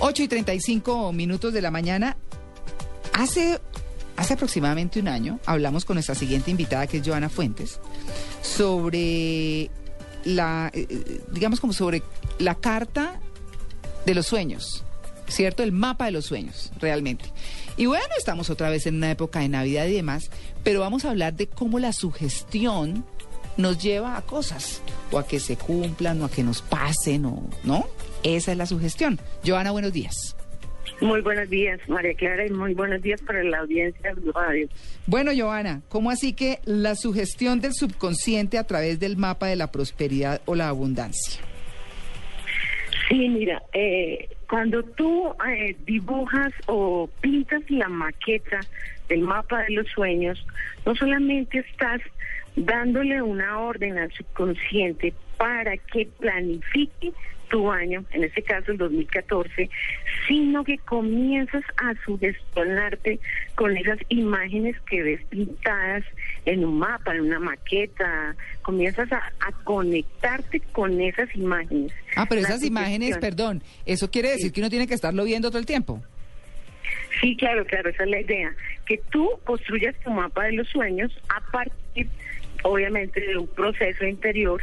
8 y 35 minutos de la mañana. Hace, hace aproximadamente un año hablamos con nuestra siguiente invitada, que es Joana Fuentes, sobre la, eh, eh, digamos como sobre la carta de los sueños, ¿cierto? El mapa de los sueños, realmente. Y bueno, estamos otra vez en una época de Navidad y demás, pero vamos a hablar de cómo la sugestión nos lleva a cosas, o a que se cumplan, o a que nos pasen, o, ¿no? Esa es la sugestión. Joana, buenos días. Muy buenos días, María Clara, y muy buenos días para la audiencia de Radio. Bueno, Joana, ¿cómo así que la sugestión del subconsciente a través del mapa de la prosperidad o la abundancia? Sí, mira, eh, cuando tú eh, dibujas o pintas la maqueta del mapa de los sueños, no solamente estás dándole una orden al subconsciente para que planifique tu año, en este caso el 2014, sino que comienzas a sugestionarte con esas imágenes que ves pintadas en un mapa, en una maqueta, comienzas a, conectarte con esas imágenes. Ah, pero esas imágenes, perdón, eso quiere decir que uno tiene que estarlo viendo todo el tiempo. Sí, claro, claro, esa es la idea, que tú construyas tu mapa de los sueños a partir, obviamente, de un proceso interior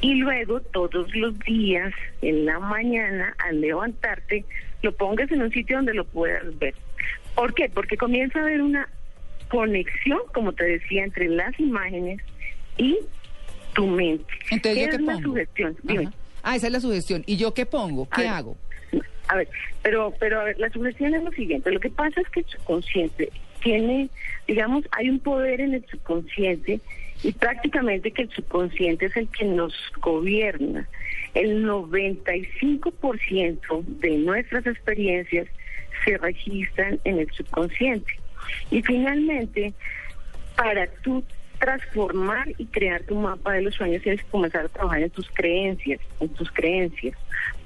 y luego todos los días en la mañana al levantarte lo pongas en un sitio donde lo puedas ver. ¿Por qué? Porque comienza a haber una conexión, como te decía, entre las imágenes y tu mente. Entonces, ¿yo qué es pongo? Ah, esa es la sugestión. ¿Y yo qué pongo? ¿Qué hago? A ver, pero, pero a ver, la sugestión es lo siguiente. Lo que pasa es que el subconsciente tiene, digamos, hay un poder en el subconsciente y prácticamente que el subconsciente es el que nos gobierna. El 95% de nuestras experiencias se registran en el subconsciente. Y finalmente, para tú transformar y crear tu mapa de los sueños tienes que comenzar a trabajar en tus creencias, en tus creencias.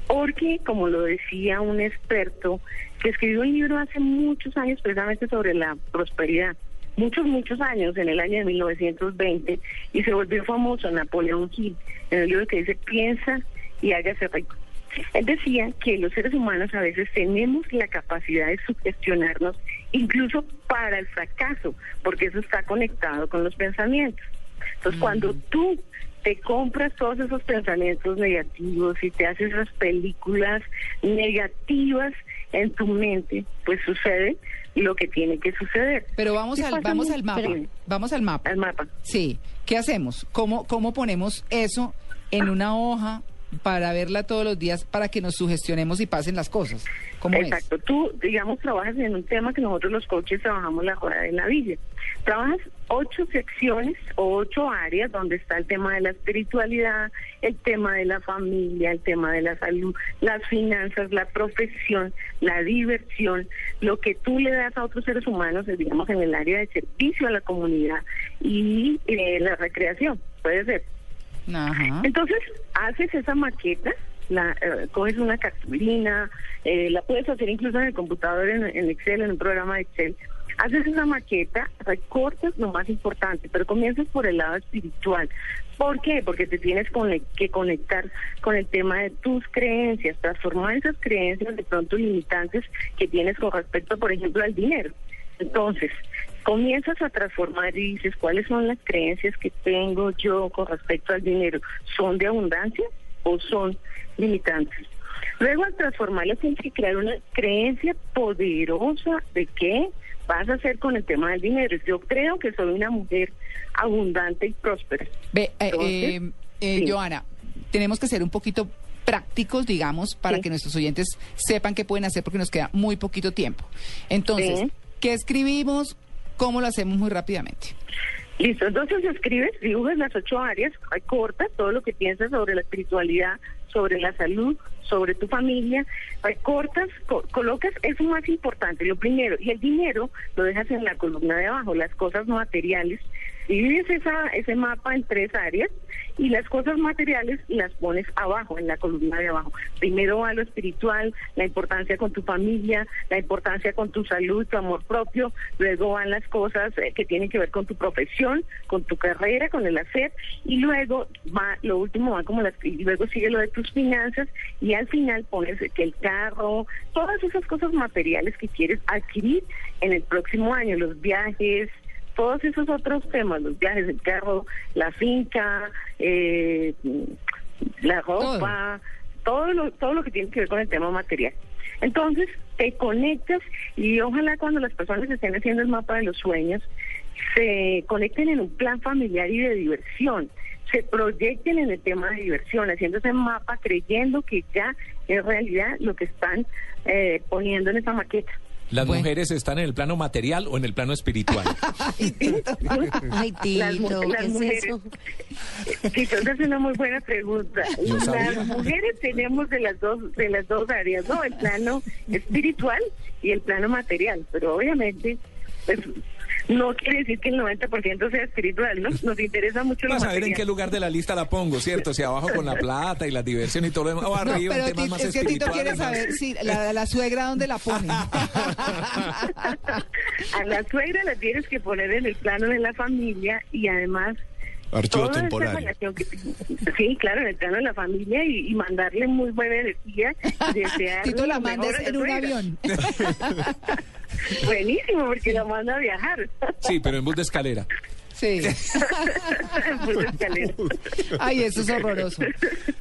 Porque, como lo decía un experto que escribió un libro hace muchos años precisamente sobre la prosperidad, muchos, muchos años, en el año de 1920, y se volvió famoso Napoleón Hill, en el libro que dice piensa y hágase rico. Él decía que los seres humanos a veces tenemos la capacidad de sugestionarnos incluso para el fracaso, porque eso está conectado con los pensamientos. Entonces, cuando tú te compras todos esos pensamientos negativos y te haces esas películas negativas en tu mente, pues sucede lo que tiene que suceder. Pero vamos al vamos al mapa. Vamos al mapa. Al mapa. Sí. ¿Qué hacemos? ¿Cómo cómo ponemos eso en una hoja para verla todos los días para que nos sugestionemos y pasen las cosas. ¿Cómo Exacto. Tú, digamos, trabajas en un tema que nosotros los coaches trabajamos la hora de la vida. Trabajas ocho secciones o ocho áreas donde está el tema de la espiritualidad, el tema de la familia, el tema de la salud, las finanzas, la profesión, la diversión, lo que tú le das a otros seres humanos, digamos, en el área de servicio a la comunidad y eh, la recreación, puede ser. Entonces, haces esa maqueta, la eh, coges una cartulina, eh, la puedes hacer incluso en el computador, en, Excel, en un programa de Excel. Haces una maqueta, recortas lo más importante, pero comienzas por el lado espiritual. ¿Por qué? Porque te tienes que conectar con el tema de tus creencias, transformar esas creencias de pronto limitantes que tienes con respecto, por ejemplo, al dinero. Entonces, comienzas a transformar y dices, ¿cuáles son las creencias que tengo yo con respecto al dinero? ¿Son de abundancia o son limitantes? Luego al transformarlas tienes que crear una creencia poderosa de qué vas a hacer con el tema del dinero. Yo creo que soy una mujer abundante y próspera. Ve, eh, eh, eh Joana, tenemos que ser un poquito prácticos, digamos, para que nuestros oyentes sepan qué pueden hacer porque nos queda muy poquito tiempo. Entonces, ¿qué escribimos? ¿Cómo lo hacemos muy rápidamente? Listo, entonces escribes, dibujas las ocho áreas, cortas todo lo que piensas sobre la espiritualidad, sobre la salud, sobre tu familia, cortas, colocas eso más importante, lo primero, y el dinero lo dejas en la columna de abajo, las cosas no materiales, divides esa, ese mapa en tres áreas y las cosas materiales las pones abajo, en la columna de abajo. Primero va lo espiritual, la importancia con tu familia, la importancia con tu salud, tu amor propio, luego van las cosas eh, que tienen que ver con tu profesión, con tu carrera, con el hacer, y luego va, lo último va como las, y luego sigue lo de tus finanzas, y al final pones que el carro, todas esas cosas materiales que quieres adquirir en el próximo año, los viajes, todos esos otros temas, los viajes, el carro, la finca, eh, la ropa, todo. lo, todo lo que tiene que ver con el tema material. Entonces, te conectas y ojalá cuando las personas estén haciendo el mapa de los sueños, se conecten en un plan familiar y de diversión, se proyecten en el tema de diversión, haciendo ese mapa, creyendo que ya es realidad lo que están eh, poniendo en esa maqueta. ¿Las mujeres están en el plano material o en el plano espiritual? Ay, Tito, Las, mu- ¿qué las es mujeres. eso? Tito, esa es una muy buena pregunta. Las mujeres tenemos de las dos de las dos áreas, ¿no? El plano espiritual y el plano material, pero obviamente pues no quiere decir que el 90% sea espiritual, ¿no? Nos interesa mucho lo Vas a ver en qué lugar de la lista la pongo, ¿cierto? Si abajo con la plata y la diversión y todo lo demás, o No, arriba en pero temas Tito- más es que Tito quiere saber si la, la suegra dónde la pone. A la suegra la tienes que poner en el plano de la familia y además Archivo temporal. relación que- sí, claro, en el plano de la familia y, y mandarle muy buena energía, Tito la la en un avión. Buenísimo, porque la manda a viajar. Sí, pero en bus de escalera. Sí. Ay, eso es horroroso.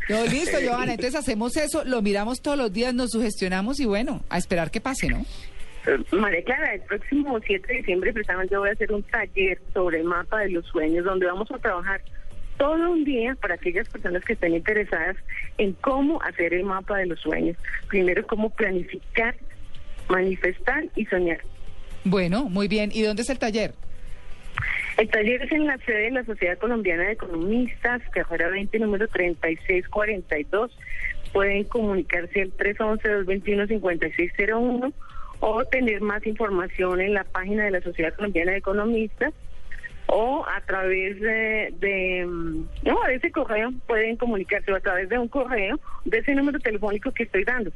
No, listo, Johanna. Entonces hacemos eso, lo miramos todos los días, nos sugestionamos y bueno, a esperar que pase, ¿no? María Clara, el próximo 7 de diciembre precisamente voy a hacer un taller sobre el mapa de los sueños, donde vamos a trabajar todo un día para aquellas personas que estén interesadas en cómo hacer el mapa de los sueños. Primero, cómo planificar, manifestar y soñar. Bueno, muy bien. ¿Y dónde es el taller? El taller es en la sede de la Sociedad Colombiana de Economistas, carrera 20, número 3642. Pueden comunicarse al 311-221-5601 o tener más información en la página de la Sociedad Colombiana de Economistas o a través de, de, mm, no, de ese correo pueden comunicarse o a través de un correo de ese número telefónico que estoy dando.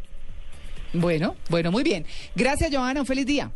Bueno, bueno, muy bien. Gracias, Johanna. Un feliz día.